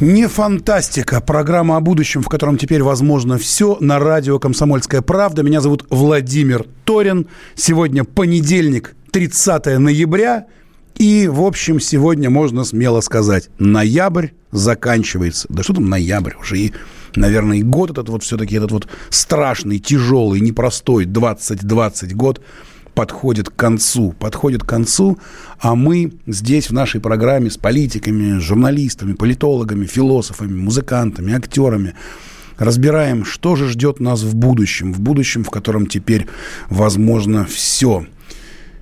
Не фантастика. Программа о будущем, в котором теперь возможно все на радио «Комсомольская правда». Меня зовут Владимир Торин. Сегодня понедельник, 30 ноября. И, в общем, сегодня можно смело сказать, ноябрь заканчивается. Да что там ноябрь? Уже и, наверное, и год этот вот все-таки, этот вот страшный, тяжелый, непростой 2020 год – подходит к концу. Подходит к концу, а мы здесь в нашей программе с политиками, журналистами, политологами, философами, музыкантами, актерами разбираем, что же ждет нас в будущем, в будущем, в котором теперь возможно все.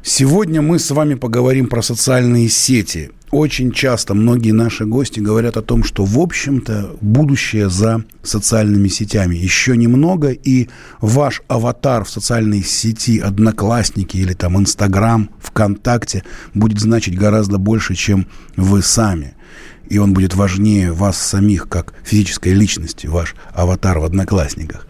Сегодня мы с вами поговорим про социальные сети очень часто многие наши гости говорят о том, что, в общем-то, будущее за социальными сетями. Еще немного, и ваш аватар в социальной сети Одноклассники или там Инстаграм, ВКонтакте будет значить гораздо больше, чем вы сами. И он будет важнее вас самих, как физической личности, ваш аватар в Одноклассниках.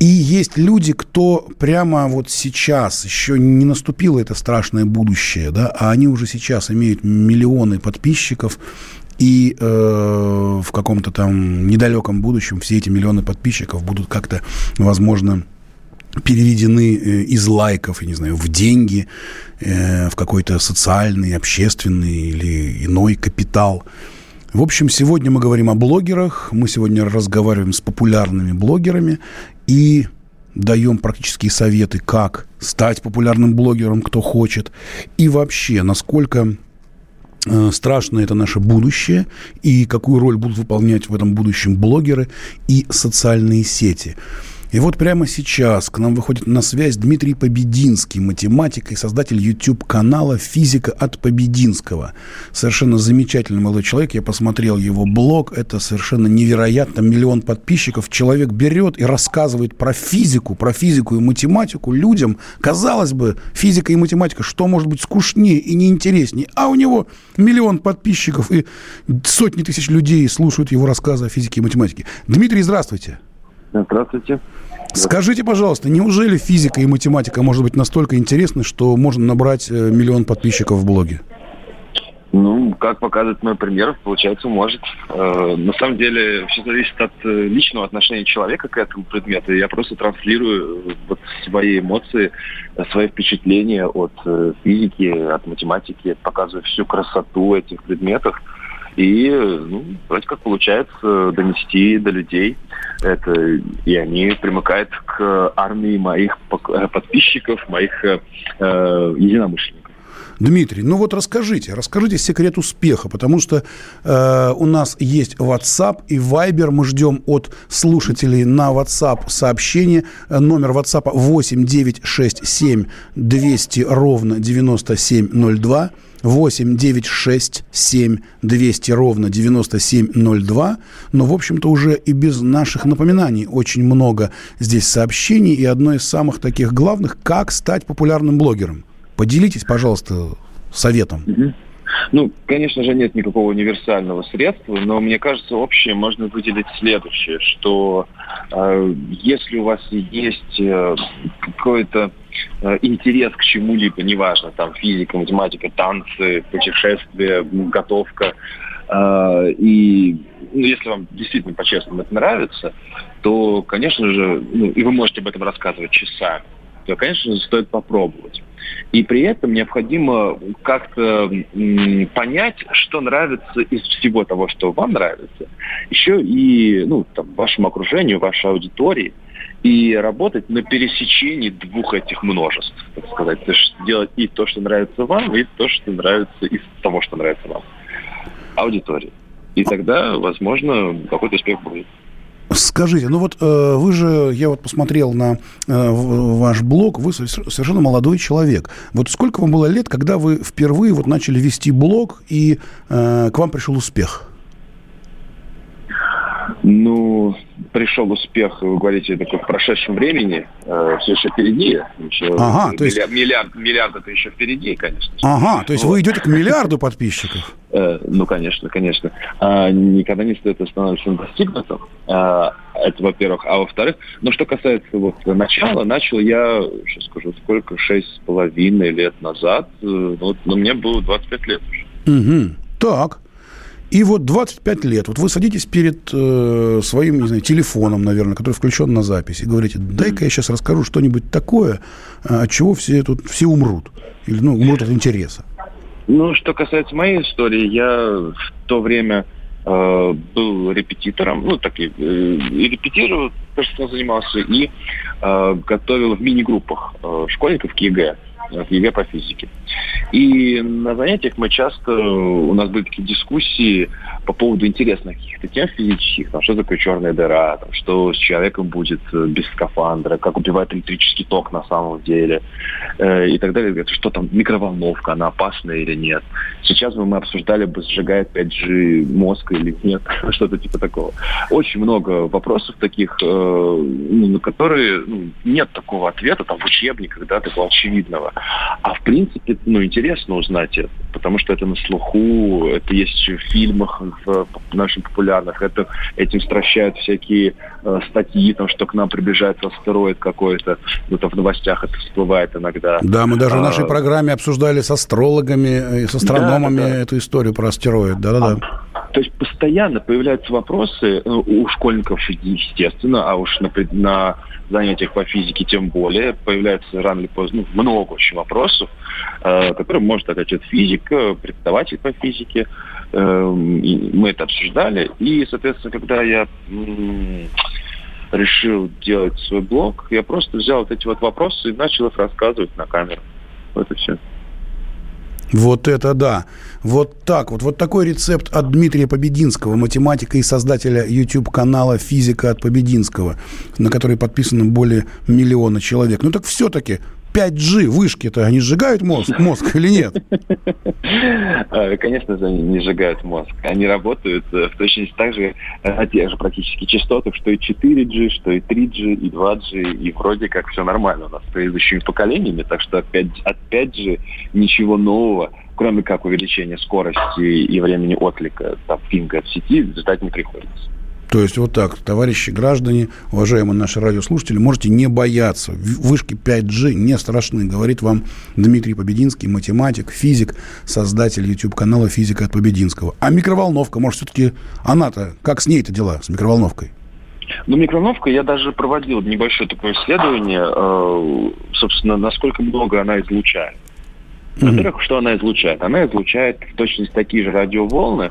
И есть люди, кто прямо вот сейчас, еще не наступило это страшное будущее, да, а они уже сейчас имеют миллионы подписчиков, и э, в каком-то там недалеком будущем все эти миллионы подписчиков будут как-то, возможно, переведены э, из лайков, я не знаю, в деньги, э, в какой-то социальный, общественный или иной капитал. В общем, сегодня мы говорим о блогерах, мы сегодня разговариваем с популярными блогерами и даем практические советы, как стать популярным блогером, кто хочет, и вообще, насколько э, страшно это наше будущее и какую роль будут выполнять в этом будущем блогеры и социальные сети. И вот прямо сейчас к нам выходит на связь Дмитрий Побединский, математик и создатель YouTube-канала «Физика от Побединского». Совершенно замечательный молодой человек. Я посмотрел его блог. Это совершенно невероятно. Миллион подписчиков. Человек берет и рассказывает про физику, про физику и математику людям. Казалось бы, физика и математика, что может быть скучнее и неинтереснее? А у него миллион подписчиков и сотни тысяч людей слушают его рассказы о физике и математике. Дмитрий, здравствуйте. Здравствуйте. Скажите, пожалуйста, неужели физика и математика может быть настолько интересны, что можно набрать э, миллион подписчиков в блоге? Ну, как показывает мой пример, получается, может. Э, на самом деле, все зависит от э, личного отношения человека к этому предмету. Я просто транслирую вот свои эмоции, свои впечатления от физики, от математики, показываю всю красоту этих предметов. И, ну, вроде как получается донести до людей. Это, и они примыкают к армии моих подписчиков, моих э, единомышленников. Дмитрий, ну вот расскажите, расскажите секрет успеха, потому что э, у нас есть WhatsApp и Viber, мы ждем от слушателей на WhatsApp сообщение, номер WhatsApp 8967 200 ровно 9702, 8 9 6 7 200 ровно 9702. Но, в общем-то, уже и без наших напоминаний очень много здесь сообщений. И одно из самых таких главных – как стать популярным блогером. Поделитесь, пожалуйста, советом. Ну, конечно же, нет никакого универсального средства, но мне кажется, общее можно выделить следующее, что если у вас есть э, какой-то э, интерес к чему-либо, неважно, там физика, математика, танцы, путешествия, готовка, э, и ну, если вам действительно по-честному это нравится, то, конечно же, ну, и вы можете об этом рассказывать часами, то, конечно же, стоит попробовать. И при этом необходимо как-то понять, что нравится из всего того, что вам нравится, еще и ну, там, вашему окружению, вашей аудитории, и работать на пересечении двух этих множеств, так сказать. То есть делать и то, что нравится вам, и то, что нравится из того, что нравится вам. Аудитории. И тогда, возможно, какой-то успех будет. Скажите, ну вот э, вы же, я вот посмотрел на э, ваш блог, вы совершенно молодой человек. Вот сколько вам было лет, когда вы впервые вот начали вести блог и э, к вам пришел успех? Ну, пришел успех, вы говорите, такой в прошедшем времени, э, все еще впереди. Еще ага, миллиард, то есть... миллиард, миллиард это еще впереди, конечно. Ага, то есть вот. вы идете к миллиарду подписчиков? Э, ну, конечно, конечно. А, никогда не стоит останавливаться на достигнутом. А, это, во-первых. А во-вторых, ну, что касается вот начала, начал я, сейчас скажу, сколько, шесть с половиной лет назад. Э, ну, вот, но мне было 25 лет уже. Угу. Так. И вот 25 лет, вот вы садитесь перед э, своим, не знаю, телефоном, наверное, который включен на запись, и говорите, дай-ка я сейчас расскажу что-нибудь такое, э, от чего все тут все умрут. Или, ну, умрут от интереса. Ну, что касается моей истории, я в то время э, был репетитором, ну, так и, э, и репетировал, что занимался, и э, готовил в мини-группах э, школьников к ЕГЭ от ЕГЭ по физике. И на занятиях мы часто, у нас были такие дискуссии по поводу интересных каких-то тем физических, там, что такое черная дыра, там, что с человеком будет э, без скафандра, как убивает электрический ток на самом деле, э, и так далее. Что там, микроволновка, она опасная или нет. Сейчас бы мы обсуждали бы, сжигает 5G мозг или нет, что-то типа такого. Очень много вопросов таких, э, ну, на которые ну, нет такого ответа там в учебниках, да, такого очевидного. А в принципе, ну, интересно узнать это, потому что это на слуху, это есть в фильмах в наших популярных, это этим стращают всякие э, статьи, там, что к нам приближается астероид какой-то, ну, там в новостях это всплывает иногда. Да, мы даже а, в нашей программе обсуждали с астрологами и с астрономами да, да. эту историю про астероид, да-да-да. А, то есть постоянно появляются вопросы э, у школьников, естественно, а уж на, на занятиях по физике тем более появляется рано или поздно ну, много очень вопросов, э, которые может отвечать физик, э, преподаватель по физике. Э, мы это обсуждали. И, соответственно, когда я решил делать свой блог, я просто взял вот эти вот вопросы и начал их рассказывать на камеру. Вот и все. Вот это да. Вот так вот. Вот такой рецепт от Дмитрия Побединского, математика и создателя YouTube-канала «Физика от Побединского», на который подписано более миллиона человек. Ну так все-таки 5G вышки-то, они сжигают мозг, мозг или нет? А, конечно же, они не сжигают мозг. Они работают э, в точности так же, на э, тех же практически частотах, что и 4G, что и 3G, и 2G, и вроде как все нормально у нас с предыдущими поколениями, так что от 5G ничего нового кроме как увеличения скорости и времени отклика там, пинга в сети, ждать не приходится. То есть вот так, товарищи граждане, уважаемые наши радиослушатели, можете не бояться. Вышки 5G не страшны, говорит вам Дмитрий Побединский, математик, физик, создатель YouTube-канала «Физика от Побединского». А микроволновка, может, все-таки она-то, как с ней-то дела, с микроволновкой? Ну, микроволновка, я даже проводил небольшое такое исследование, э, собственно, насколько много она излучает. Во-первых, что она излучает? Она излучает в точности такие же радиоволны,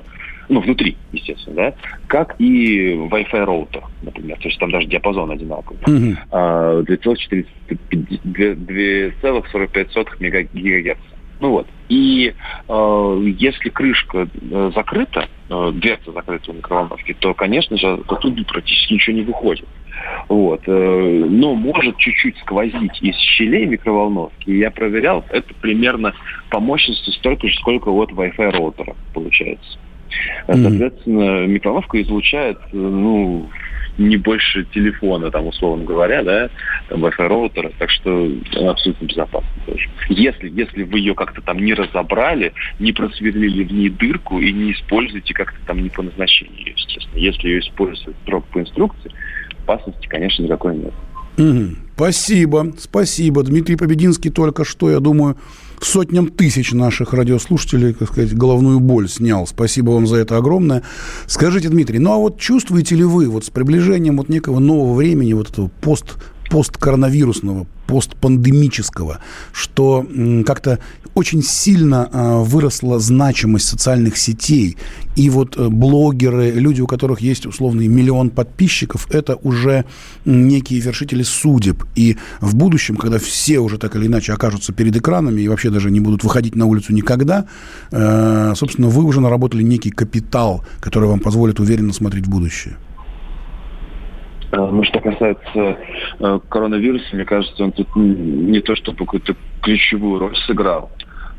ну, внутри, естественно, да, как и Wi-Fi роутер, например. То есть там даже диапазон одинаковый. Mm-hmm. 2,45 МГц. Ну вот. И э, если крышка э, закрыта, э, дверца закрыта у микроволновки, то, конечно же, оттуда практически ничего не выходит. Вот. Э, но может чуть-чуть сквозить из щелей микроволновки. Я проверял, это примерно по мощности столько же, сколько вот Wi-Fi роутера получается. Соответственно, микроволновка излучает, ну, не больше телефона, там, условно говоря, да, там, Wi-Fi роутера, так что она абсолютно безопасна тоже. Если, если вы ее как-то там не разобрали, не просверлили в ней дырку и не используете как-то там не по назначению ее, естественно. Если ее использовать строго по инструкции, опасности, конечно, никакой нет. Угу. Спасибо, спасибо. Дмитрий Побединский только что, я думаю, сотням тысяч наших радиослушателей, так сказать, головную боль снял. Спасибо вам за это огромное. Скажите, Дмитрий, ну а вот чувствуете ли вы вот с приближением вот некого нового времени, вот этого пост посткоронавирусного, постпандемического, что как-то очень сильно а, выросла значимость социальных сетей. И вот э, блогеры, люди, у которых есть условный миллион подписчиков, это уже некие вершители судеб. И в будущем, когда все уже так или иначе окажутся перед экранами и вообще даже не будут выходить на улицу никогда, э, собственно, вы уже наработали некий капитал, который вам позволит уверенно смотреть в будущее. Ну, что касается э, коронавируса, мне кажется, он тут не то чтобы какую-то ключевую роль сыграл.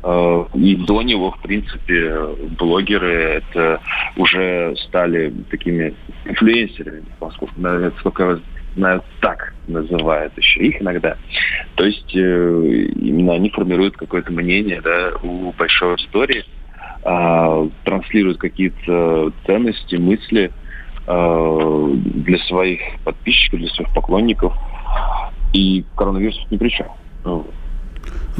Э, и до него, в принципе, блогеры это уже стали такими инфлюенсерами, поскольку, насколько знаю, так называют еще их иногда. То есть э, именно они формируют какое-то мнение да, у большой аудитории, э, транслируют какие-то ценности, мысли для своих подписчиков, для своих поклонников. И коронавирус ни при чем.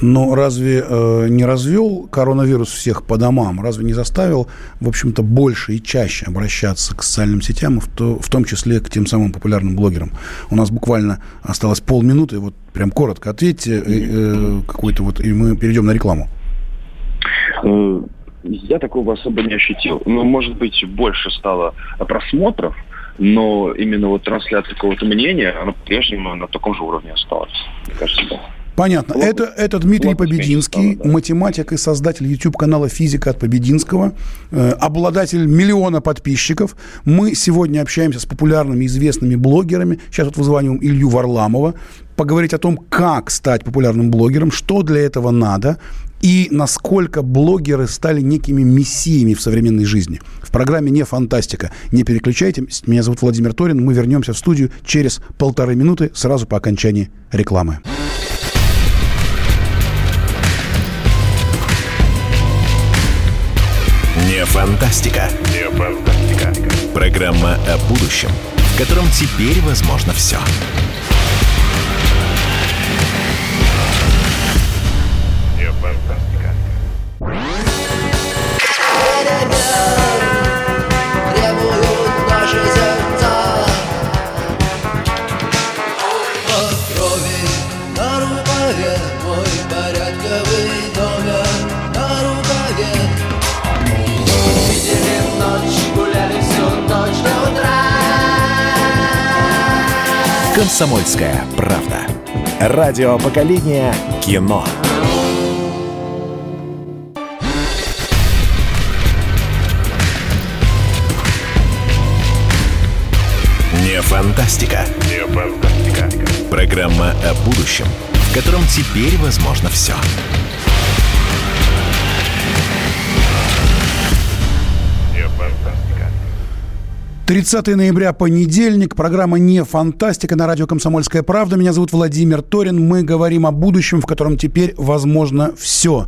Но разве э, не развел коронавирус всех по домам? Разве не заставил, в общем-то, больше и чаще обращаться к социальным сетям, в, то, в том числе к тем самым популярным блогерам? У нас буквально осталось полминуты. Вот прям коротко ответьте э, э, какой-то вот, и мы перейдем на рекламу. Я такого особо не ощутил. Ну, может быть, больше стало просмотров, но именно вот трансляция какого-то мнения, она по-прежнему на таком же уровне осталась. Мне кажется. Понятно. это, это Дмитрий Лопус Побединский, стало, да. математик и создатель YouTube-канала «Физика от Побединского», э, обладатель миллиона подписчиков. Мы сегодня общаемся с популярными, известными блогерами. Сейчас вот вызваниваем Илью Варламова. Поговорить о том, как стать популярным блогером, что для этого надо и насколько блогеры стали некими мессиями в современной жизни. В программе «Не фантастика». Не переключайтесь. Меня зовут Владимир Торин. Мы вернемся в студию через полторы минуты, сразу по окончании рекламы. Не фантастика. Не фантастика. Программа о будущем, в котором теперь возможно все. Не «Комсомольская правда». Радио поколения кино. Не фантастика. Не фантастика. Программа о будущем, в котором теперь возможно все. 30 ноября, понедельник. Программа «Не фантастика» на радио «Комсомольская правда». Меня зовут Владимир Торин. Мы говорим о будущем, в котором теперь возможно все.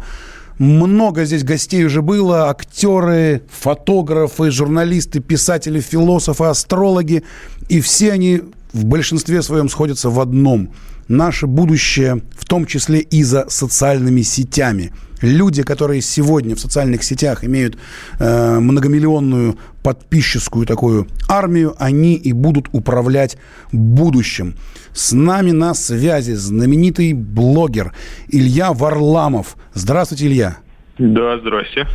Много здесь гостей уже было. Актеры, фотографы, журналисты, писатели, философы, астрологи. И все они в большинстве своем сходятся в одном. Наше будущее, в том числе и за социальными сетями – люди, которые сегодня в социальных сетях имеют э, многомиллионную подписческую такую армию, они и будут управлять будущим. С нами на связи знаменитый блогер Илья Варламов. Здравствуйте, Илья. Да, здрасте.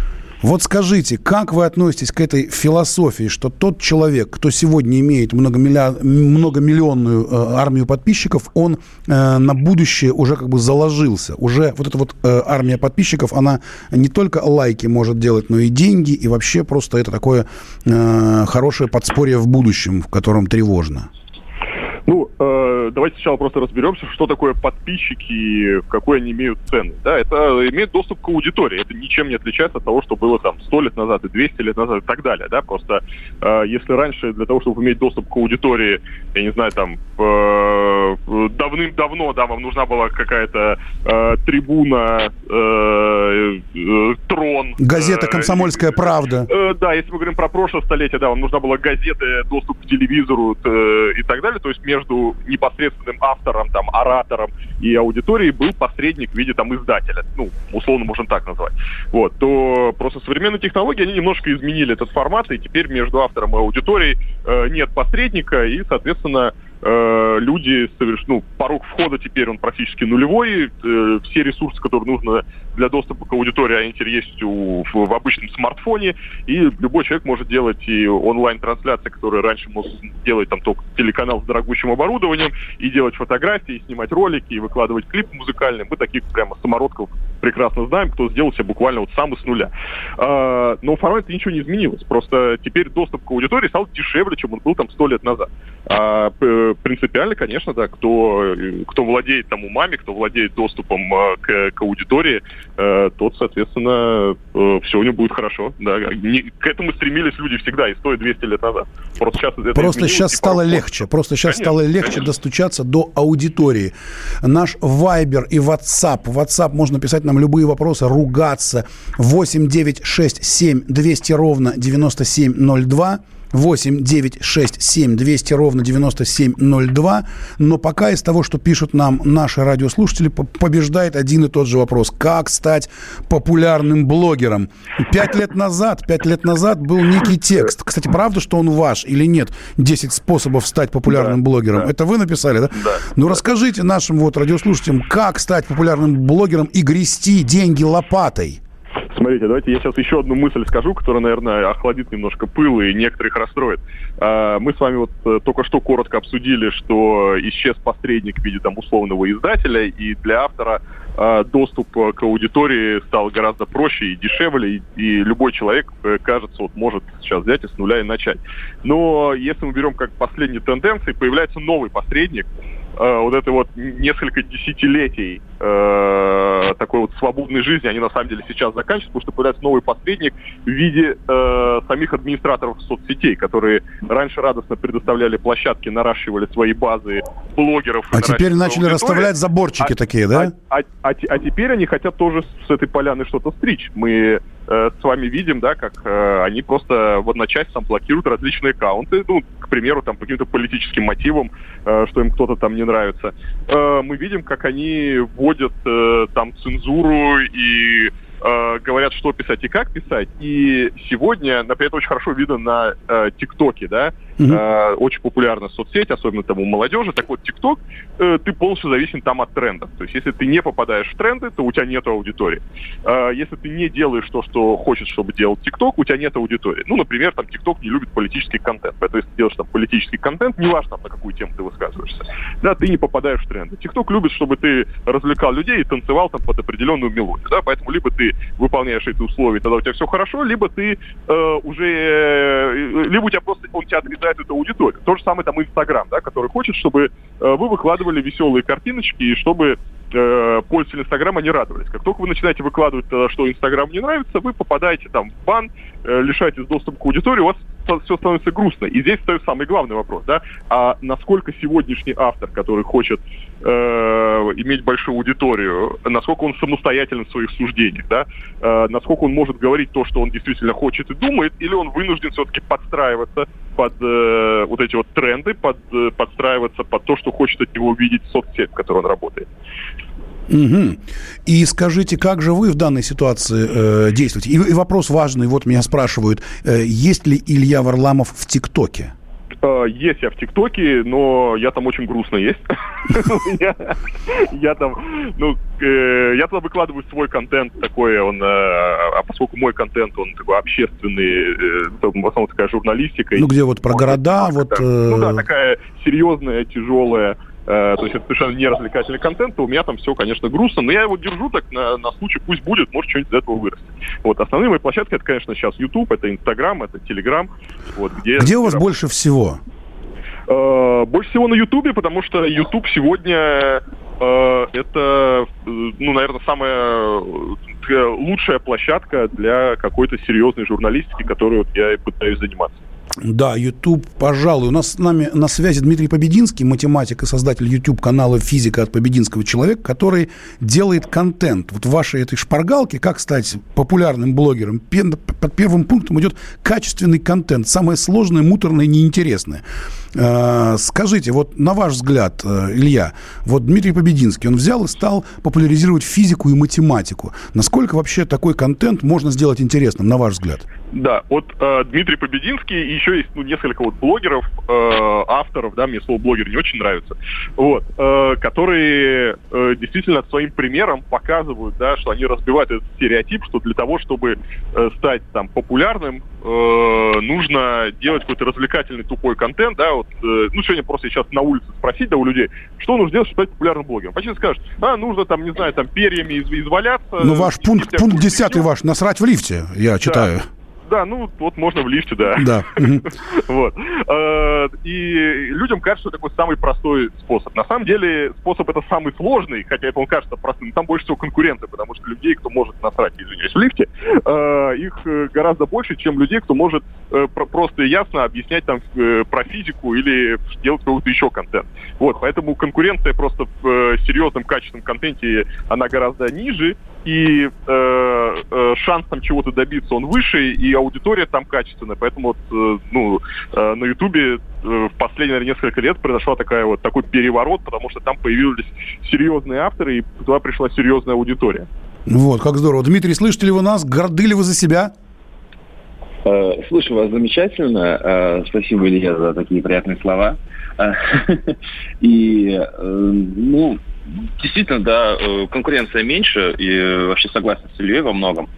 Вот скажите, как вы относитесь к этой философии, что тот человек, кто сегодня имеет многомиллионную э, армию подписчиков, он э, на будущее уже как бы заложился. Уже вот эта вот э, армия подписчиков, она не только лайки может делать, но и деньги, и вообще просто это такое э, хорошее подспорье в будущем, в котором тревожно. Ну, давайте сначала просто разберемся, что такое подписчики, какой они имеют цены. Да, это имеет доступ к аудитории. Это ничем не отличается от того, что было там 100 лет назад и 200 лет назад и так далее. Да, просто э, если раньше для того, чтобы иметь доступ к аудитории, я не знаю, там э, давным-давно, да, вам нужна была какая-то э, трибуна, э, э, трон. Газета э, «Комсомольская правда». Э, да, если мы говорим про прошлое столетие, да, вам нужна была газета, доступ к телевизору э, и так далее. То есть между непосредственным автором, там, оратором и аудиторией был посредник в виде там издателя, ну, условно можем так назвать. Вот, то просто современные технологии, они немножко изменили этот формат, и теперь между автором и аудиторией э, нет посредника, и, соответственно, э, люди соверш... ну, порог входа теперь он практически нулевой. Э, все ресурсы, которые нужно для доступа к аудитории, они теперь есть у, в, в обычном смартфоне. И любой человек может делать и онлайн-трансляции, которые раньше мог делать там только телеканал с дорогущим оборудованием, и делать фотографии, и снимать ролики, и выкладывать клип музыкальный. Мы таких прямо самородков прекрасно знаем, кто сделал себя буквально вот сам с нуля. А, но формально ничего не изменилось. Просто теперь доступ к аудитории стал дешевле, чем он был там сто лет назад. А, принципиально, конечно, да, кто, кто владеет там умами, кто владеет доступом а, к, к аудитории, а, тот, соответственно, а, все у него будет хорошо. Да. Не, к этому стремились люди всегда, и 100 и 200 лет назад. Просто сейчас, это Просто сейчас стало легче. Просто сейчас конечно, стало легче конечно. достучаться до аудитории. Наш Viber и WhatsApp. WhatsApp можно писать нам любые вопросы, ругаться. 8 9 6 7 200 ровно 9702. 8 9 6 7 200 ровно 9702. Но пока из того, что пишут нам наши радиослушатели, побеждает один и тот же вопрос. Как стать популярным блогером? Пять лет назад, пять лет назад был некий текст. Кстати, правда, что он ваш или нет? 10 способов стать популярным да, блогером. Да. Это вы написали, да? Да. Ну, да. расскажите нашим вот радиослушателям, как стать популярным блогером и грести деньги лопатой. Смотрите, давайте я сейчас еще одну мысль скажу, которая, наверное, охладит немножко пыл и некоторых расстроит. А, мы с вами вот э, только что коротко обсудили, что исчез посредник в виде там условного издателя, и для автора а, доступ к аудитории стал гораздо проще и дешевле, и любой человек, э, кажется, вот может сейчас взять и с нуля и начать. Но если мы берем как последние тенденции, появляется новый посредник, Э, вот это вот несколько десятилетий э, такой вот свободной жизни, они на самом деле сейчас заканчиваются, потому что появляется новый посредник в виде э, самих администраторов соцсетей, которые раньше радостно предоставляли площадки, наращивали свои базы блогеров. А теперь начали аудиторию. расставлять заборчики а, такие, да? А, а, а, а теперь они хотят тоже с этой поляны что-то стричь. Мы э, с вами видим, да, как э, они просто в одночасье там блокируют различные аккаунты, ну, к примеру, там по каким-то политическим мотивам, э, что им кто-то там не нравится. Э, мы видим, как они вводят э, там цензуру и э, говорят, что писать и как писать. И сегодня, например, это очень хорошо видно на э, ТикТоке, да, mm-hmm. э, очень популярная соцсеть, особенно там у молодежи. Так вот, ТикТок, э, ты полностью зависим там от трендов. То есть, если ты не попадаешь в тренды, то у тебя нет аудитории. Э, если ты не делаешь то, что хочешь, чтобы делал ТикТок, у тебя нет аудитории. Ну, например, там ТикТок не любит политический контент. Поэтому, если ты делаешь там политический контент, неважно, на какую тему ты высказываешься, да, ты не попадаешь в тренды. ТикТок любит, чтобы ты развлекал людей и танцевал там под определенную мелодию, да, поэтому либо ты выполняешь эти условия, тогда у тебя все хорошо, либо ты э, уже, э, либо у тебя просто, он тебя отрезает эту аудиторию. То же самое там Инстаграм, да, который хочет, чтобы э, вы выкладывали веселые картиночки и чтобы э, пользователи Инстаграма не радовались. Как только вы начинаете выкладывать, э, что Инстаграм не нравится, вы попадаете там в бан, лишаетесь доступа к аудитории, у вас все становится грустно. И здесь стоит самый главный вопрос, да, а насколько сегодняшний автор, который хочет э, иметь большую аудиторию, насколько он самостоятелен в своих суждениях, да, э, насколько он может говорить то, что он действительно хочет и думает, или он вынужден все-таки подстраиваться под э, вот эти вот тренды, под, э, подстраиваться под то, что хочет от него увидеть соцсеть, в которой он работает. Угу. И скажите, как же вы в данной ситуации э, действуете? И, и вопрос важный, вот меня спрашивают, э, есть ли Илья Варламов в ТикТоке? Э, есть я в ТикТоке, но я там очень грустно есть. Я там, ну, э, я туда выкладываю свой контент такой, он, э, а поскольку мой контент, он такой общественный, в основном такая журналистика. Ну, где вот про города, вот... Ну да, такая серьезная, тяжелая Э, то есть это совершенно не развлекательный контент, то у меня там все, конечно, грустно, но я его держу так на, на случай, пусть будет, может что-нибудь из этого вырастет. Вот, основные мои площадки, это, конечно, сейчас YouTube, это Instagram, это Telegram. Вот, где где у вас больше всего? Э, больше всего на YouTube, потому что YouTube сегодня э, это, ну, наверное, самая лучшая площадка для какой-то серьезной журналистики, которой вот я пытаюсь заниматься. Да, YouTube, пожалуй. У нас с нами на связи Дмитрий Побединский, математик и создатель YouTube-канала «Физика от Побединского человека», который делает контент. Вот в вашей этой шпаргалке «Как стать популярным блогером» под первым пунктом идет качественный контент. Самое сложное, муторное, неинтересное. А, скажите, вот на ваш взгляд, э, Илья, вот Дмитрий Побединский, он взял и стал популяризировать физику и математику. Насколько вообще такой контент можно сделать интересным, на ваш взгляд? Да, вот э, Дмитрий Побединский, и еще есть ну, несколько вот блогеров, э, авторов, да, мне слово блогер не очень нравится, вот, э, которые э, действительно своим примером показывают, да, что они разбивают этот стереотип, что для того, чтобы э, стать там популярным, э, нужно делать какой-то развлекательный тупой контент, да, вот, э, ну, сегодня просто сейчас на улице спросить, да, у людей, что нужно делать, чтобы стать популярным блогером? Почти скажут, а, нужно там, не знаю, там, перьями из- изваляться. Ну, ваш пункт, пункт 10 ваш, насрать в лифте, я читаю. Да, ну вот можно в лифте, да. Да. Вот. Э, И людям кажется, что такой самый простой способ. На самом деле способ это самый сложный, хотя это он кажется простым. но Там больше всего конкуренции, потому что людей, кто может насрать, извиняюсь, в лифте, э, их э, гораздо больше, чем людей, кто может про- просто и ясно объяснять там про физику или делать какой-то еще контент. Вот, поэтому конкуренция просто в серьезном качественном контенте, она гораздо ниже, и э, э, шанс там чего-то добиться он выше, и аудитория там качественная. Поэтому вот, э, ну, э, на Ютубе э, в последние наверное, несколько лет произошла такая вот такой переворот, потому что там появились серьезные авторы, и туда пришла серьезная аудитория. Вот, как здорово. Дмитрий, слышите ли вы нас? Горды ли вы за себя? Э, Слушаю вас замечательно. Э, Спасибо, Илья, за такие приятные слова. И, ну, действительно, да, э, конкуренция меньше, и э, вообще согласен с Ильей во многом.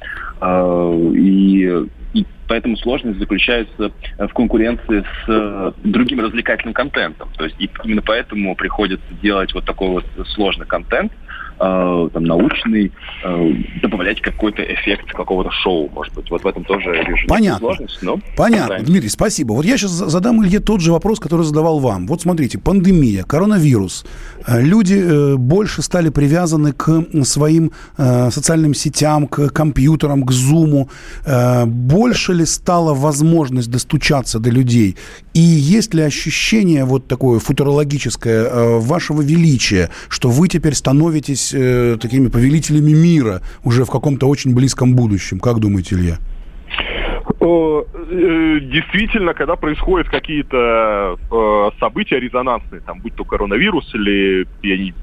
Э, И, и поэтому сложность заключается в конкуренции с другим развлекательным контентом. То есть и именно поэтому приходится делать вот такой вот сложный контент, э, там, научный, э, добавлять какой-то эффект какого-то шоу, может быть. Вот в этом тоже вижу Понятно. сложность, но Понятно, стараемся. Дмитрий, спасибо. Вот я сейчас задам Илье тот же вопрос, который задавал вам. Вот смотрите, пандемия, коронавирус. Э, Люди больше стали привязаны к своим э, социальным сетям, к компьютерам, к зуму. Э, Больше ли стала возможность достучаться до людей? И есть ли ощущение вот такое футурологическое э, вашего величия, что вы теперь становитесь э, такими повелителями мира уже в каком-то очень близком будущем? Как думаете, Илья? Э, Действительно, когда происходят какие-то э, события резонансные, там, будь то коронавирус или, я не,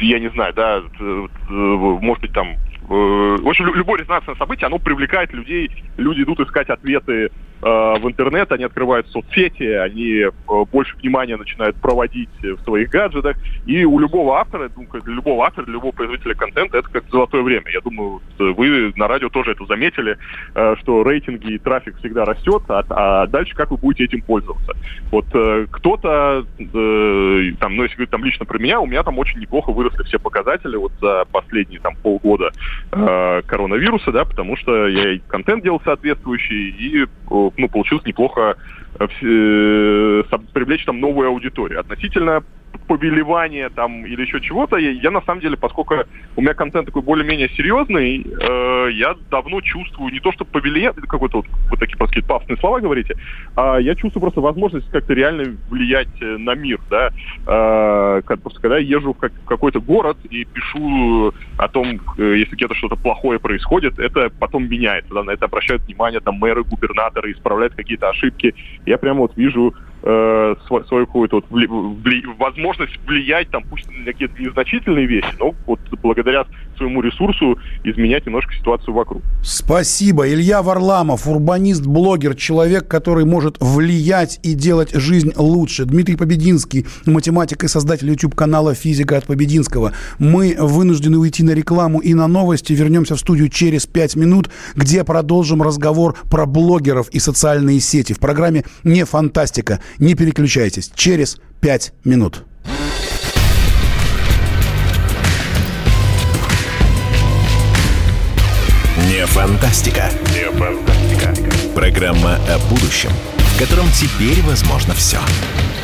я не знаю, да, э, э, может быть, там, в общем, лю- любое резонансное событие, оно привлекает людей, люди идут искать ответы в интернет, они открывают соцсети, они э, больше внимания начинают проводить в своих гаджетах, и у любого автора, ну, как для любого автора, для любого производителя контента это как золотое время. Я думаю, вы на радио тоже это заметили, э, что рейтинги и трафик всегда растет, а, а дальше как вы будете этим пользоваться. Вот э, кто-то, э, там, ну, если говорить там лично про меня, у меня там очень неплохо выросли все показатели вот за последние там полгода э, коронавируса, да, потому что я и контент делал соответствующий, и, э, ну, получилось неплохо э, э, привлечь там новую аудиторию. Относительно повелевания там или еще чего-то, я, я на самом деле, поскольку у меня контент такой более-менее серьезный, э, я давно чувствую не то, что повеление, какой-то вот, вот такие просто пафосные слова говорите, а я чувствую просто возможность как-то реально влиять э, на мир, да, Э, как- просто когда я езжу в, как- в какой-то город и пишу о том, э, если где-то что-то плохое происходит, это потом меняется, да, на это обращают внимание там мэры, губернаторы, исправляют какие-то ошибки. Я прямо вот вижу э, сво- свою какую-то вот вли- вли- возможность влиять, там, пусть на какие-то незначительные вещи, но вот благодаря своему ресурсу изменять немножко ситуацию вокруг. Спасибо. Илья Варламов, урбанист, блогер, человек, который может влиять и делать жизнь лучше. Дмитрий Побединский, математик и создатель YouTube-канала «Физика от Побединского». Мы вынуждены уйти на рекламу и на новости. Вернемся в студию через пять минут, где продолжим разговор про блогеров и социальные сети. В программе «Не фантастика». Не переключайтесь. Через пять минут. Не фантастика. Не фантастика. Программа о будущем, в котором теперь возможно все. Не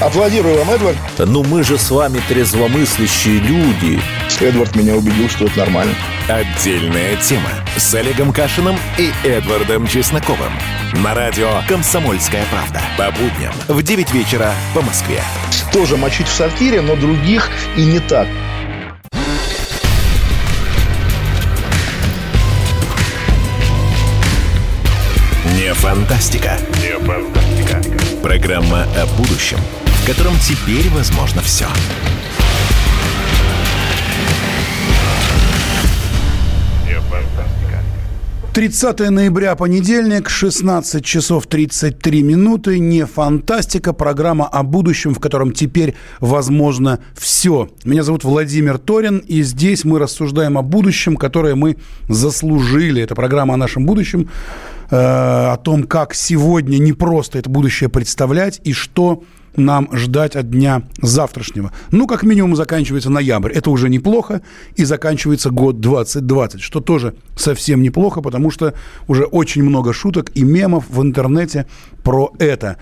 Аплодирую вам, Эдвард. Ну мы же с вами трезвомыслящие люди. Эдвард меня убедил, что это нормально. Отдельная тема с Олегом Кашиным и Эдвардом Чесноковым. На радио «Комсомольская правда». По будням в 9 вечера по Москве. Тоже мочить в сортире, но других и не так. Не фантастика. Не фантастика. Программа о будущем, котором теперь возможно все. 30 ноября, понедельник, 16 часов 33 минуты. Не фантастика, программа о будущем, в котором теперь возможно все. Меня зовут Владимир Торин, и здесь мы рассуждаем о будущем, которое мы заслужили. Это программа о нашем будущем, э, о том, как сегодня не просто это будущее представлять и что нам ждать от дня завтрашнего. Ну, как минимум, заканчивается ноябрь. Это уже неплохо. И заканчивается год 2020, что тоже совсем неплохо, потому что уже очень много шуток и мемов в интернете про это.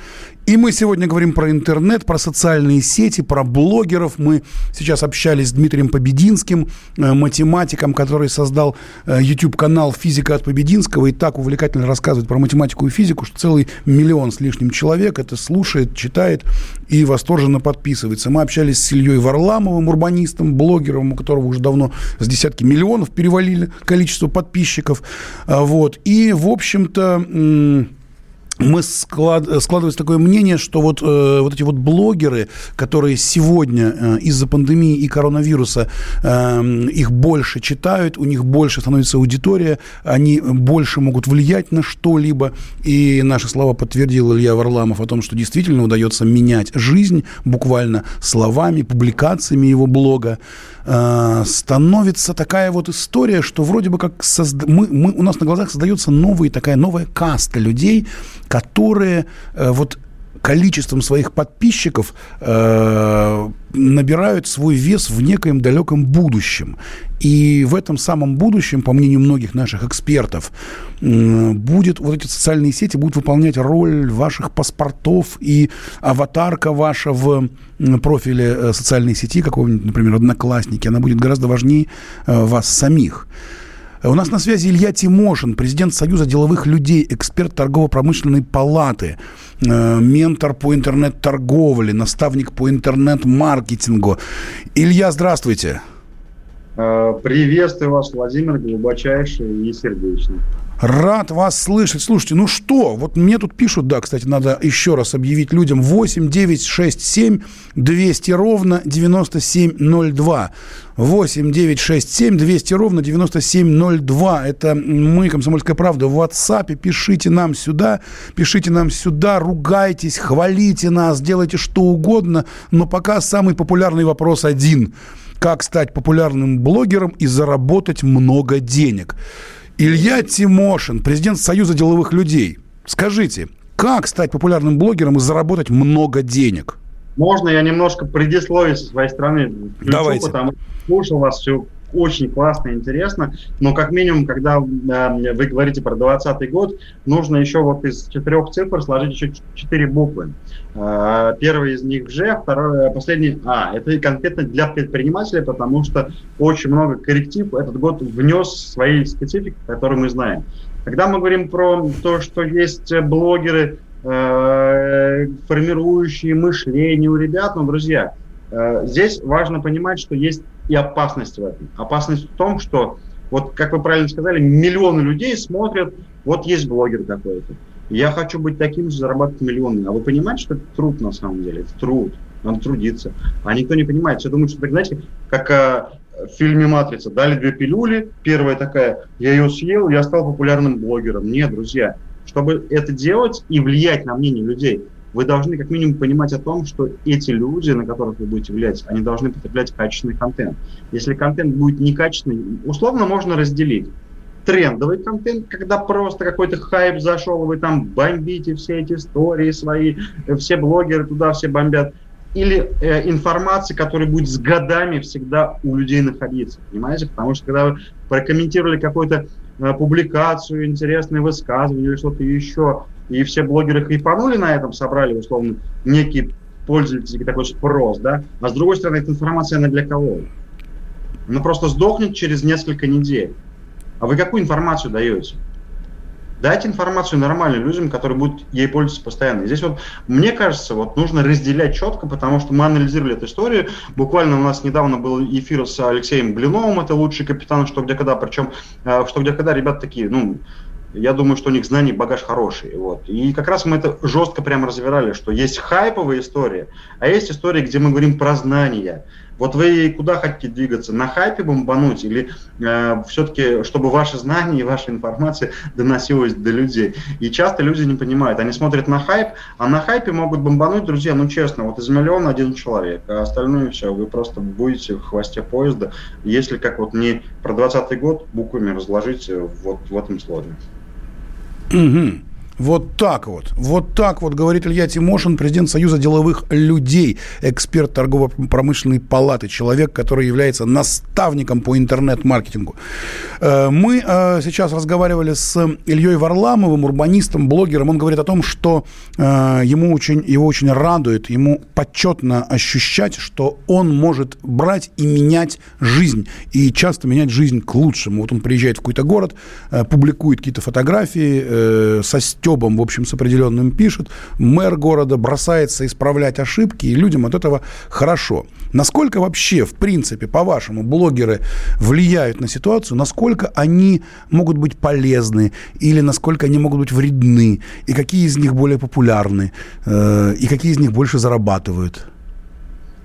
И мы сегодня говорим про интернет, про социальные сети, про блогеров. Мы сейчас общались с Дмитрием Побединским, э, математиком, который создал э, YouTube-канал «Физика от Побединского» и так увлекательно рассказывает про математику и физику, что целый миллион с лишним человек это слушает, читает и восторженно подписывается. Мы общались с Ильей Варламовым, урбанистом, блогером, у которого уже давно с десятки миллионов перевалили количество подписчиков. А, вот. И, в общем-то, мы склад, складывается такое мнение, что вот, э, вот эти вот блогеры, которые сегодня э, из-за пандемии и коронавируса э, их больше читают, у них больше становится аудитория, они больше могут влиять на что-либо. И наши слова подтвердил Илья Варламов о том, что действительно удается менять жизнь буквально словами, публикациями его блога. Э, становится такая вот история, что вроде бы как созда... мы, мы, у нас на глазах создается новая такая новая каста людей, которые э, вот количеством своих подписчиков э, набирают свой вес в некоем далеком будущем. И в этом самом будущем, по мнению многих наших экспертов, э, будет, вот эти социальные сети будут выполнять роль ваших паспортов, и аватарка ваша в профиле э, социальной сети, какого-нибудь, например, одноклассники, она будет гораздо важнее э, вас самих. У нас на связи Илья Тимошин, президент Союза деловых людей, эксперт торгово-промышленной палаты, э, ментор по интернет-торговле, наставник по интернет-маркетингу. Илья, здравствуйте. Э, приветствую вас, Владимир, глубочайший и сердечный. Рад вас слышать. Слушайте, ну что, вот мне тут пишут, да, кстати, надо еще раз объявить людям, 8 9 6 7 200 ровно 9702. 8 9 6 7 200 ровно 9702. Это мы, Комсомольская правда, в WhatsApp. Пишите нам сюда, пишите нам сюда, ругайтесь, хвалите нас, делайте что угодно. Но пока самый популярный вопрос один. Как стать популярным блогером и заработать много денег? Илья Тимошин, президент Союза деловых людей. Скажите, как стать популярным блогером и заработать много денег? Можно я немножко предисловие со своей стороны включу, Давайте. потому что слушал вас все очень классно, интересно, но как минимум, когда э, вы говорите про 2020 год, нужно еще вот из четырех цифр сложить еще четыре буквы. Э, первый из них Ж, второй, последний А. Это конкретно для предпринимателя, потому что очень много корректив этот год внес свои специфики, которые мы знаем. Когда мы говорим про то, что есть блогеры, э, формирующие мышление у ребят, ну, друзья, э, здесь важно понимать, что есть и опасность в этом. Опасность в том, что, вот как вы правильно сказали, миллионы людей смотрят, вот есть блогер какой-то. Я хочу быть таким же, зарабатывать миллионы. А вы понимаете, что это труд на самом деле? Это труд. Надо трудиться. А никто не понимает. Все думают, что так, знаете, как а, в фильме «Матрица». Дали две пилюли. Первая такая, я ее съел, я стал популярным блогером. Нет, друзья. Чтобы это делать и влиять на мнение людей, вы должны как минимум понимать о том, что эти люди, на которых вы будете влиять, они должны потреблять качественный контент. Если контент будет некачественный, условно можно разделить. Трендовый контент, когда просто какой-то хайп зашел, вы там бомбите все эти истории свои, все блогеры туда все бомбят. Или э, информация, которая будет с годами всегда у людей находиться, понимаете? Потому что когда вы прокомментировали какую-то э, публикацию, интересное высказывание или что-то еще, и все блогеры хайпанули на этом, собрали, условно, некий пользовательский такой спрос, да, а с другой стороны, эта информация, она для кого? Она просто сдохнет через несколько недель. А вы какую информацию даете? Дайте информацию нормальным людям, которые будут ей пользоваться постоянно. И здесь вот, мне кажется, вот нужно разделять четко, потому что мы анализировали эту историю. Буквально у нас недавно был эфир с Алексеем Блиновым, это лучший капитан «Что, где, когда». Причем э, «Что, где, когда» ребята такие, ну, я думаю, что у них знаний багаж хороший. Вот. И как раз мы это жестко прямо развивали, что есть хайповые истории, а есть истории, где мы говорим про знания. Вот вы куда хотите двигаться? На хайпе бомбануть или э, все-таки, чтобы ваши знания и ваша информация доносилась до людей? И часто люди не понимают. Они смотрят на хайп, а на хайпе могут бомбануть, друзья, ну честно, вот из миллиона один человек, а остальное все, вы просто будете в хвосте поезда, если как вот не про 20 год буквами разложить вот в этом слове. Угу. Вот так вот. Вот так вот говорит Илья Тимошин, президент Союза деловых людей, эксперт торгово-промышленной палаты, человек, который является наставником по интернет-маркетингу. Э, мы э, сейчас разговаривали с Ильей Варламовым, урбанистом, блогером. Он говорит о том, что э, ему очень, его очень радует, ему почетно ощущать, что он может брать и менять жизнь. И часто менять жизнь к лучшему. Вот он приезжает в какой-то город, публикует какие-то фотографии со стебом, в общем, с определенным пишет, мэр города бросается исправлять ошибки, и людям от этого хорошо. Насколько вообще, в принципе, по-вашему, блогеры влияют на ситуацию, насколько они могут быть полезны, или насколько они могут быть вредны, и какие из них более популярны, э, и какие из них больше зарабатывают?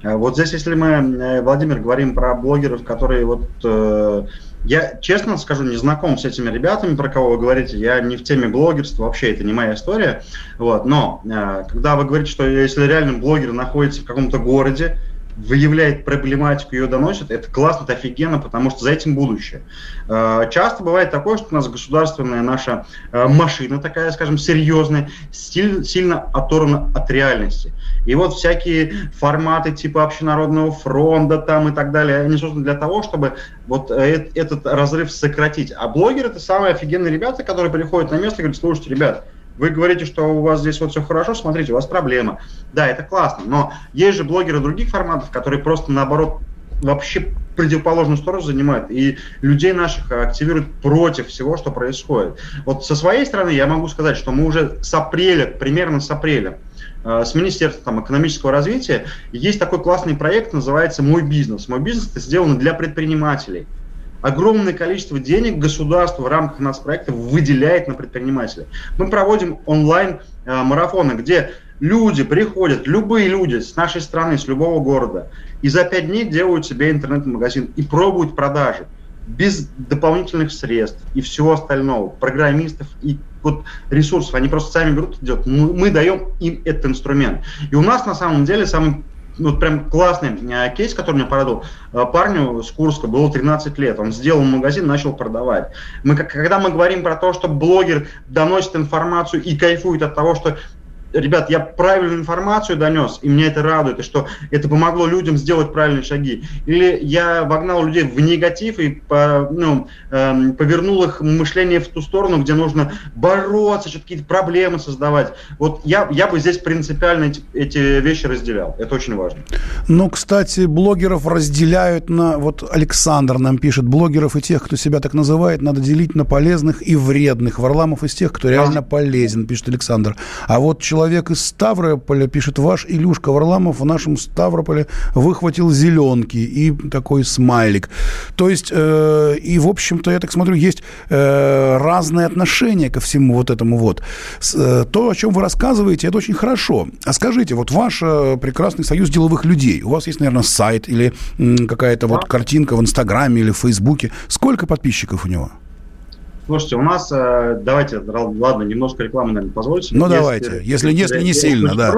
А вот здесь, если мы, э, Владимир, говорим про блогеров, которые вот э, я, честно скажу, не знаком с этими ребятами, про кого вы говорите. Я не в теме блогерства, вообще это не моя история. Вот. Но э, когда вы говорите, что если реально блогер находится в каком-то городе, выявляет проблематику, ее доносит, это классно, это офигенно, потому что за этим будущее. Э, часто бывает такое, что у нас государственная наша э, машина такая, скажем, серьезная, сильно оторвана от реальности. И вот всякие форматы типа общенародного фронта там и так далее, они созданы для того, чтобы вот э, этот разрыв сократить. А блогеры это самые офигенные ребята, которые приходят на место и говорят, слушайте, ребят, вы говорите, что у вас здесь вот все хорошо, смотрите, у вас проблема. Да, это классно, но есть же блогеры других форматов, которые просто наоборот вообще противоположную сторону занимают и людей наших активируют против всего, что происходит. Вот со своей стороны я могу сказать, что мы уже с апреля, примерно с апреля, э, с Министерством там, экономического развития есть такой классный проект, называется «Мой бизнес». «Мой бизнес» это сделано для предпринимателей – огромное количество денег государство в рамках нас проекта выделяет на предпринимателей. Мы проводим онлайн-марафоны, где люди приходят, любые люди с нашей страны, с любого города, и за пять дней делают себе интернет-магазин и пробуют продажи без дополнительных средств и всего остального, программистов и вот ресурсов, они просто сами берут и делают. Мы, мы даем им этот инструмент. И у нас на самом деле самый ну, прям классный э, кейс, который мне порадовал. Э, парню с Курска было 13 лет, он сделал магазин, начал продавать. Мы, когда мы говорим про то, что блогер доносит информацию и кайфует от того, что ребят, я правильную информацию донес, и меня это радует, и что это помогло людям сделать правильные шаги. Или я вогнал людей в негатив и по, ну, э, повернул их мышление в ту сторону, где нужно бороться, что-то какие-то проблемы создавать. Вот я, я бы здесь принципиально эти, эти вещи разделял. Это очень важно. Ну, кстати, блогеров разделяют на... Вот Александр нам пишет, блогеров и тех, кто себя так называет, надо делить на полезных и вредных. Варламов из тех, кто реально полезен, пишет Александр. А вот человек человек из Ставрополя пишет, ваш Илюшка Варламов в нашем Ставрополе выхватил зеленки и такой смайлик. То есть, э, и, в общем-то, я так смотрю, есть э, разные отношения ко всему вот этому вот. С, э, то, о чем вы рассказываете, это очень хорошо. А скажите, вот ваш э, прекрасный союз деловых людей, у вас есть, наверное, сайт или м, какая-то вот картинка в Инстаграме или в Фейсбуке. Сколько подписчиков у него? Слушайте, у нас, э, давайте, ладно, немножко рекламы, наверное, позвольте. Ну, давайте, если, если не сильно, да.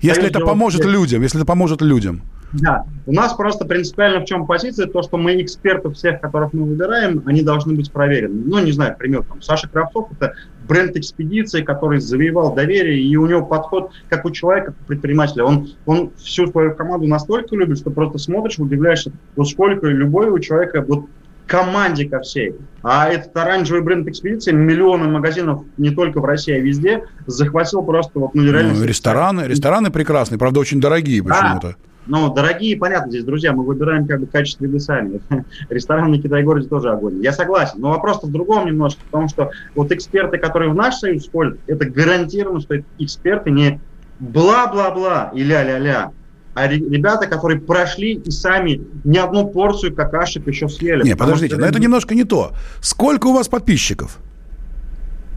Если это поможет людям, если это поможет людям. Да, у нас просто принципиально в чем позиция, то, что мы экспертов всех, которых мы выбираем, они должны быть проверены. Ну, не знаю, пример, там, Саша Кравцов – это бренд экспедиции, который завоевал доверие, и у него подход, как у человека, как у предпринимателя. Он, он всю свою команду настолько любит, что просто смотришь, удивляешься, вот сколько любой у человека вот команде ко всей. А этот оранжевый бренд экспедиции миллионы магазинов не только в России, а везде захватил просто вот ну, реально... Ну, рестораны, рестораны прекрасные, правда, очень дорогие почему-то. А, ну, дорогие, понятно, здесь, друзья, мы выбираем как бы качество еды сами. Ресторан на Китай-городе тоже огонь. Я согласен. Но вопрос в другом немножко, потому что вот эксперты, которые в наш союз входят, это гарантированно, что эксперты не бла-бла-бла и ля-ля-ля, а ребята, которые прошли и сами не одну порцию какашек еще съели. Не, подождите, что... но это немножко не то. Сколько у вас подписчиков?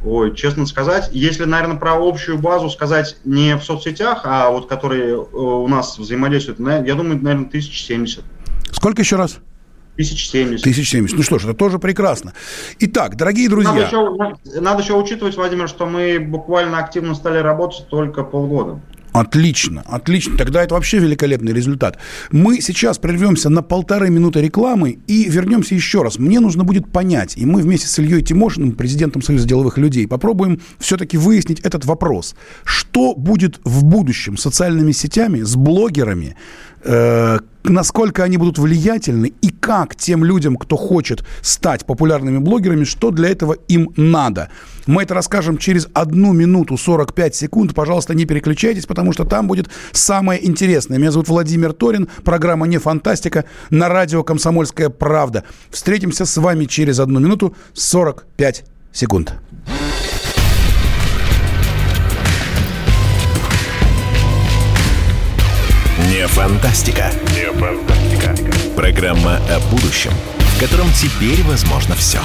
Ой, честно сказать, если, наверное, про общую базу сказать не в соцсетях, а вот которые э, у нас взаимодействуют, я думаю, наверное, 1070. Сколько еще раз? 1070. 1070. Ну что ж, это тоже прекрасно. Итак, дорогие друзья. Надо еще, надо еще учитывать, Владимир, что мы буквально активно стали работать только полгода. Отлично, отлично. Тогда это вообще великолепный результат. Мы сейчас прервемся на полторы минуты рекламы и вернемся еще раз. Мне нужно будет понять, и мы вместе с Ильей Тимошиным, президентом Союза деловых людей, попробуем все-таки выяснить этот вопрос. Что будет в будущем с социальными сетями, с блогерами, Э, насколько они будут влиятельны и как тем людям, кто хочет стать популярными блогерами, что для этого им надо. Мы это расскажем через одну минуту 45 секунд. Пожалуйста, не переключайтесь, потому что там будет самое интересное. Меня зовут Владимир Торин, программа «Не фантастика» на радио «Комсомольская правда». Встретимся с вами через одну минуту 45 секунд. Фантастика. Не фантастика. Программа о будущем, в котором теперь возможно все.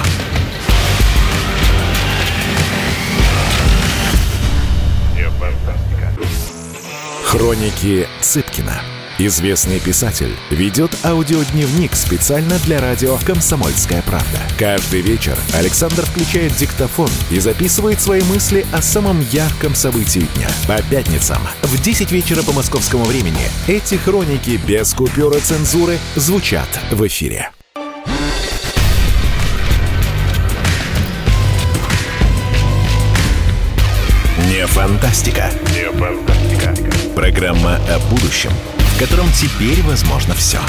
Не фантастика. Хроники Цыпкина. Известный писатель ведет аудиодневник специально для радио «Комсомольская правда». Каждый вечер Александр включает диктофон и записывает свои мысли о самом ярком событии дня. По пятницам в 10 вечера по московскому времени эти хроники без купюры цензуры звучат в эфире. Не фантастика. Не фантастика. Программа о будущем – котором теперь возможно все.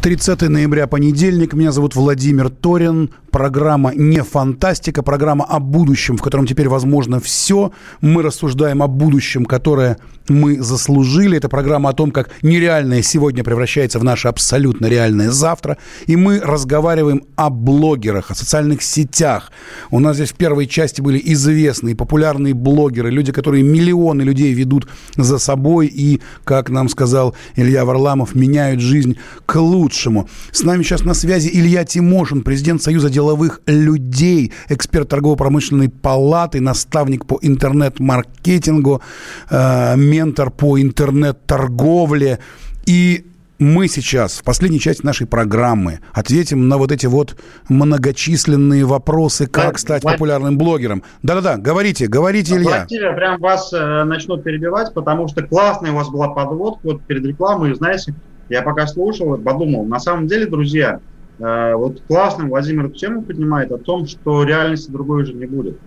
30 ноября, понедельник. Меня зовут Владимир Торин. Программа «Не фантастика», программа о будущем, в котором теперь возможно все. Мы рассуждаем о будущем, которое мы заслужили. Это программа о том, как нереальное сегодня превращается в наше абсолютно реальное завтра. И мы разговариваем о блогерах, о социальных сетях. У нас здесь в первой части были известные, популярные блогеры, люди, которые миллионы людей ведут за собой и, как нам сказал Илья Варламов, меняют жизнь к лучшему. С нами сейчас на связи Илья Тимошин, президент Союза деловых людей, эксперт торгово-промышленной палаты, наставник по интернет-маркетингу, э, ментор по интернет-торговле. И мы сейчас в последней части нашей программы ответим на вот эти вот многочисленные вопросы, как стать популярным блогером. Да-да-да, говорите, говорите, Илья. Владимир, прям вас э, начну перебивать, потому что классная у вас была подводка вот перед рекламой, знаете, я пока слушал, подумал, на самом деле, друзья, вот классно Владимир тему поднимает о том, что реальности другой уже не будет.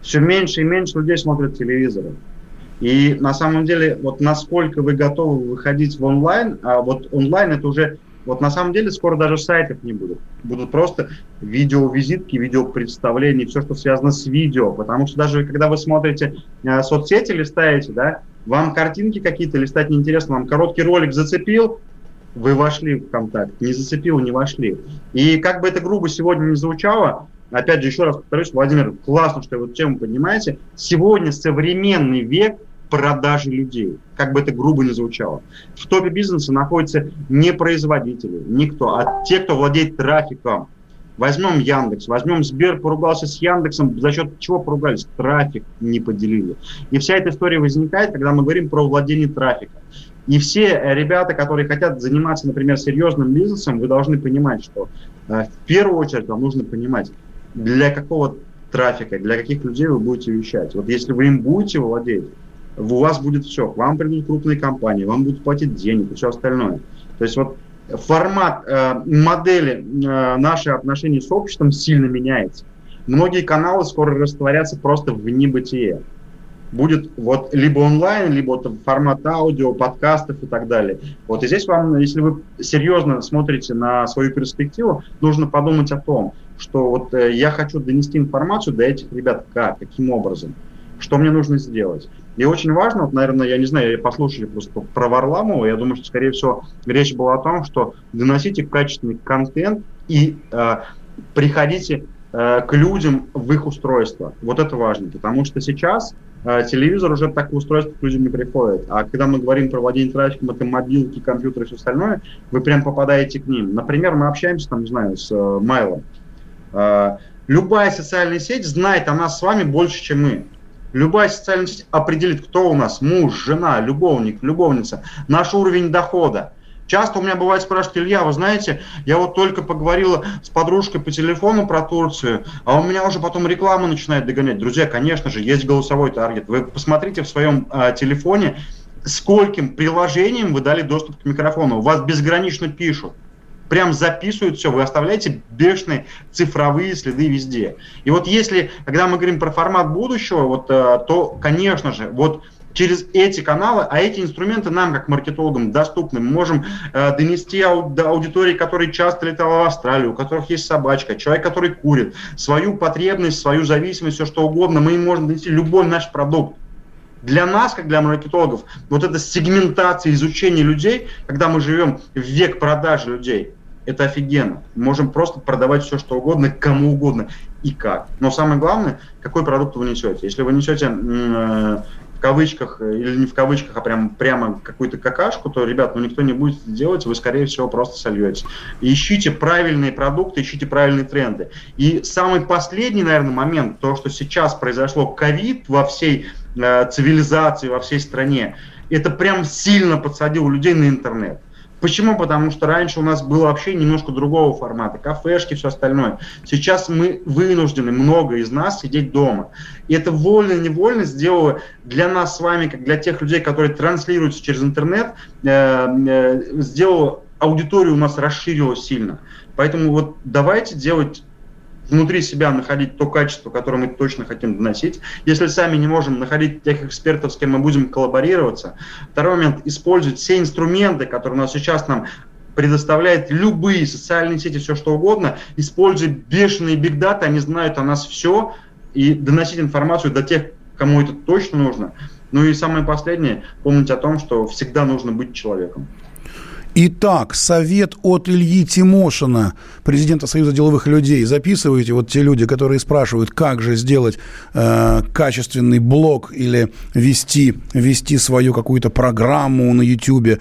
Все меньше и меньше людей смотрят телевизоры. И на самом деле, вот насколько вы готовы выходить в онлайн, а вот онлайн это уже, вот на самом деле скоро даже сайтов не будет. Будут просто видеовизитки, видеопредставления, все, что связано с видео. Потому что даже когда вы смотрите э, соцсети, листаете, да, вам картинки какие-то листать неинтересно, вам короткий ролик зацепил, вы вошли в контакт, не зацепил, не вошли. И как бы это грубо сегодня не звучало, опять же, еще раз повторюсь, Владимир, классно, что вы эту тему поднимаете. Сегодня современный век продажи людей, как бы это грубо не звучало. В топе бизнеса находятся не производители, никто, а те, кто владеет трафиком. Возьмем Яндекс, возьмем Сбер, поругался с Яндексом, за счет чего поругались? Трафик не поделили. И вся эта история возникает, когда мы говорим про владение трафиком. И все ребята, которые хотят заниматься, например, серьезным бизнесом, вы должны понимать, что э, в первую очередь вам нужно понимать, для какого трафика, для каких людей вы будете вещать. Вот если вы им будете владеть, у вас будет все. К вам придут крупные компании, вам будут платить денег и все остальное. То есть вот формат э, модели э, наших отношений с обществом сильно меняется. Многие каналы скоро растворятся просто в небытие. Будет вот либо онлайн, либо вот формат аудио, подкастов и так далее. Вот и здесь вам, если вы серьезно смотрите на свою перспективу, нужно подумать о том, что вот э, я хочу донести информацию до этих ребят как, каким образом, что мне нужно сделать. И очень важно, вот, наверное, я не знаю, я послушали просто про Варламова, я думаю, что, скорее всего, речь была о том, что доносите качественный контент и э, приходите э, к людям в их устройство. Вот это важно, потому что сейчас телевизор уже так устройство к людям не приходит. А когда мы говорим про владение трафиком, это мобилки, компьютеры и все остальное, вы прям попадаете к ним. Например, мы общаемся, там, не знаю, с э, Майлом. Э, любая социальная сеть знает о нас с вами больше, чем мы. Любая социальная сеть определит, кто у нас муж, жена, любовник, любовница, наш уровень дохода. Часто у меня бывает спрашивают, Илья, вы знаете, я вот только поговорила с подружкой по телефону про Турцию, а у меня уже потом реклама начинает догонять. Друзья, конечно же, есть голосовой таргет. Вы посмотрите в своем э, телефоне, скольким приложением вы дали доступ к микрофону. У вас безгранично пишут прям записывают все, вы оставляете бешеные цифровые следы везде. И вот если, когда мы говорим про формат будущего, вот, э, то, конечно же, вот через эти каналы, а эти инструменты нам, как маркетологам, доступны. Мы можем э, донести ау- до аудитории, которая часто летала в Австралию, у которых есть собачка, человек, который курит, свою потребность, свою зависимость, все что угодно, мы им можем донести любой наш продукт. Для нас, как для маркетологов, вот эта сегментация, изучение людей, когда мы живем в век продажи людей, это офигенно. Мы можем просто продавать все, что угодно, кому угодно и как. Но самое главное, какой продукт вы несете. Если вы несете э, в кавычках, э, или не в кавычках, а прям, прямо какую-то какашку, то, ребят, ну никто не будет делать, вы, скорее всего, просто сольете. Ищите правильные продукты, ищите правильные тренды. И самый последний, наверное, момент, то, что сейчас произошло ковид во всей э, цивилизации, во всей стране, это прям сильно подсадило людей на интернет. Почему? Потому что раньше у нас было вообще немножко другого формата, кафешки, все остальное. Сейчас мы вынуждены, много из нас, сидеть дома. И это вольно-невольно сделало для нас с вами, как для тех людей, которые транслируются через интернет, э, э, сделало аудиторию у нас расширилась сильно. Поэтому вот давайте делать внутри себя находить то качество, которое мы точно хотим доносить. Если сами не можем находить тех экспертов, с кем мы будем коллаборироваться. Второй момент – использовать все инструменты, которые у нас сейчас нам предоставляет любые социальные сети, все что угодно, используя бешеные бигдаты, они знают о нас все, и доносить информацию до тех, кому это точно нужно. Ну и самое последнее, помнить о том, что всегда нужно быть человеком. Итак, совет от Ильи Тимошина, президента Союза деловых людей. Записывайте вот те люди, которые спрашивают, как же сделать э, качественный блог или вести, вести свою какую-то программу на YouTube.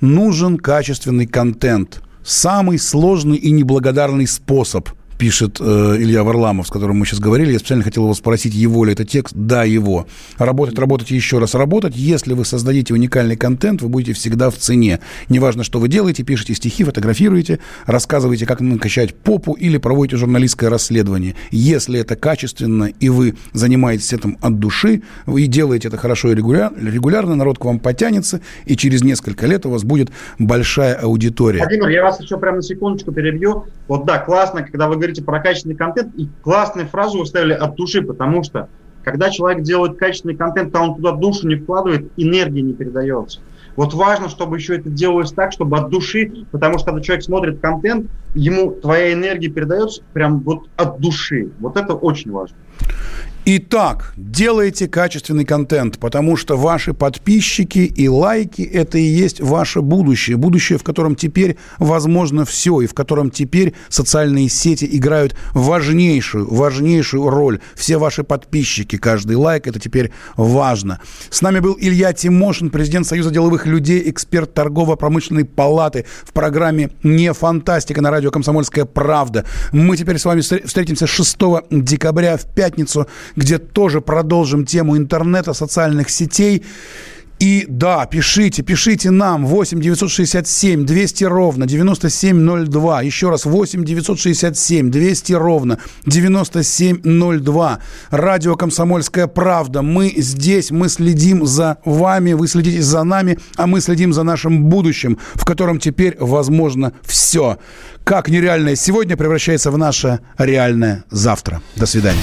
Нужен качественный контент. Самый сложный и неблагодарный способ – пишет э, Илья Варламов, с которым мы сейчас говорили. Я специально хотел его спросить, его ли это текст. Да, его. Работать, работать еще раз работать. Если вы создадите уникальный контент, вы будете всегда в цене. Неважно, что вы делаете, пишете стихи, фотографируете, рассказываете, как накачать попу или проводите журналистское расследование. Если это качественно и вы занимаетесь этим от души, вы делаете это хорошо и регулярно, народ к вам потянется, и через несколько лет у вас будет большая аудитория. Владимир, я вас еще прямо на секундочку перебью. Вот да, классно, когда вы говорите про качественный контент, и классную фразу вы ставили от души, потому что когда человек делает качественный контент, а он туда душу не вкладывает, энергия не передается. Вот важно, чтобы еще это делалось так, чтобы от души, потому что когда человек смотрит контент, ему твоя энергия передается прям вот от души. Вот это очень важно. Итак, делайте качественный контент, потому что ваши подписчики и лайки – это и есть ваше будущее. Будущее, в котором теперь возможно все, и в котором теперь социальные сети играют важнейшую, важнейшую роль. Все ваши подписчики, каждый лайк – это теперь важно. С нами был Илья Тимошин, президент Союза деловых людей, эксперт торгово-промышленной палаты в программе «Не фантастика» на радио «Комсомольская правда». Мы теперь с вами встретимся 6 декабря в пятницу где тоже продолжим тему интернета, социальных сетей. И да, пишите, пишите нам 8 967 200 ровно 9702. Еще раз 8 967 200 ровно 9702. Радио «Комсомольская правда». Мы здесь, мы следим за вами, вы следите за нами, а мы следим за нашим будущим, в котором теперь возможно все. Как нереальное сегодня превращается в наше реальное завтра. До свидания.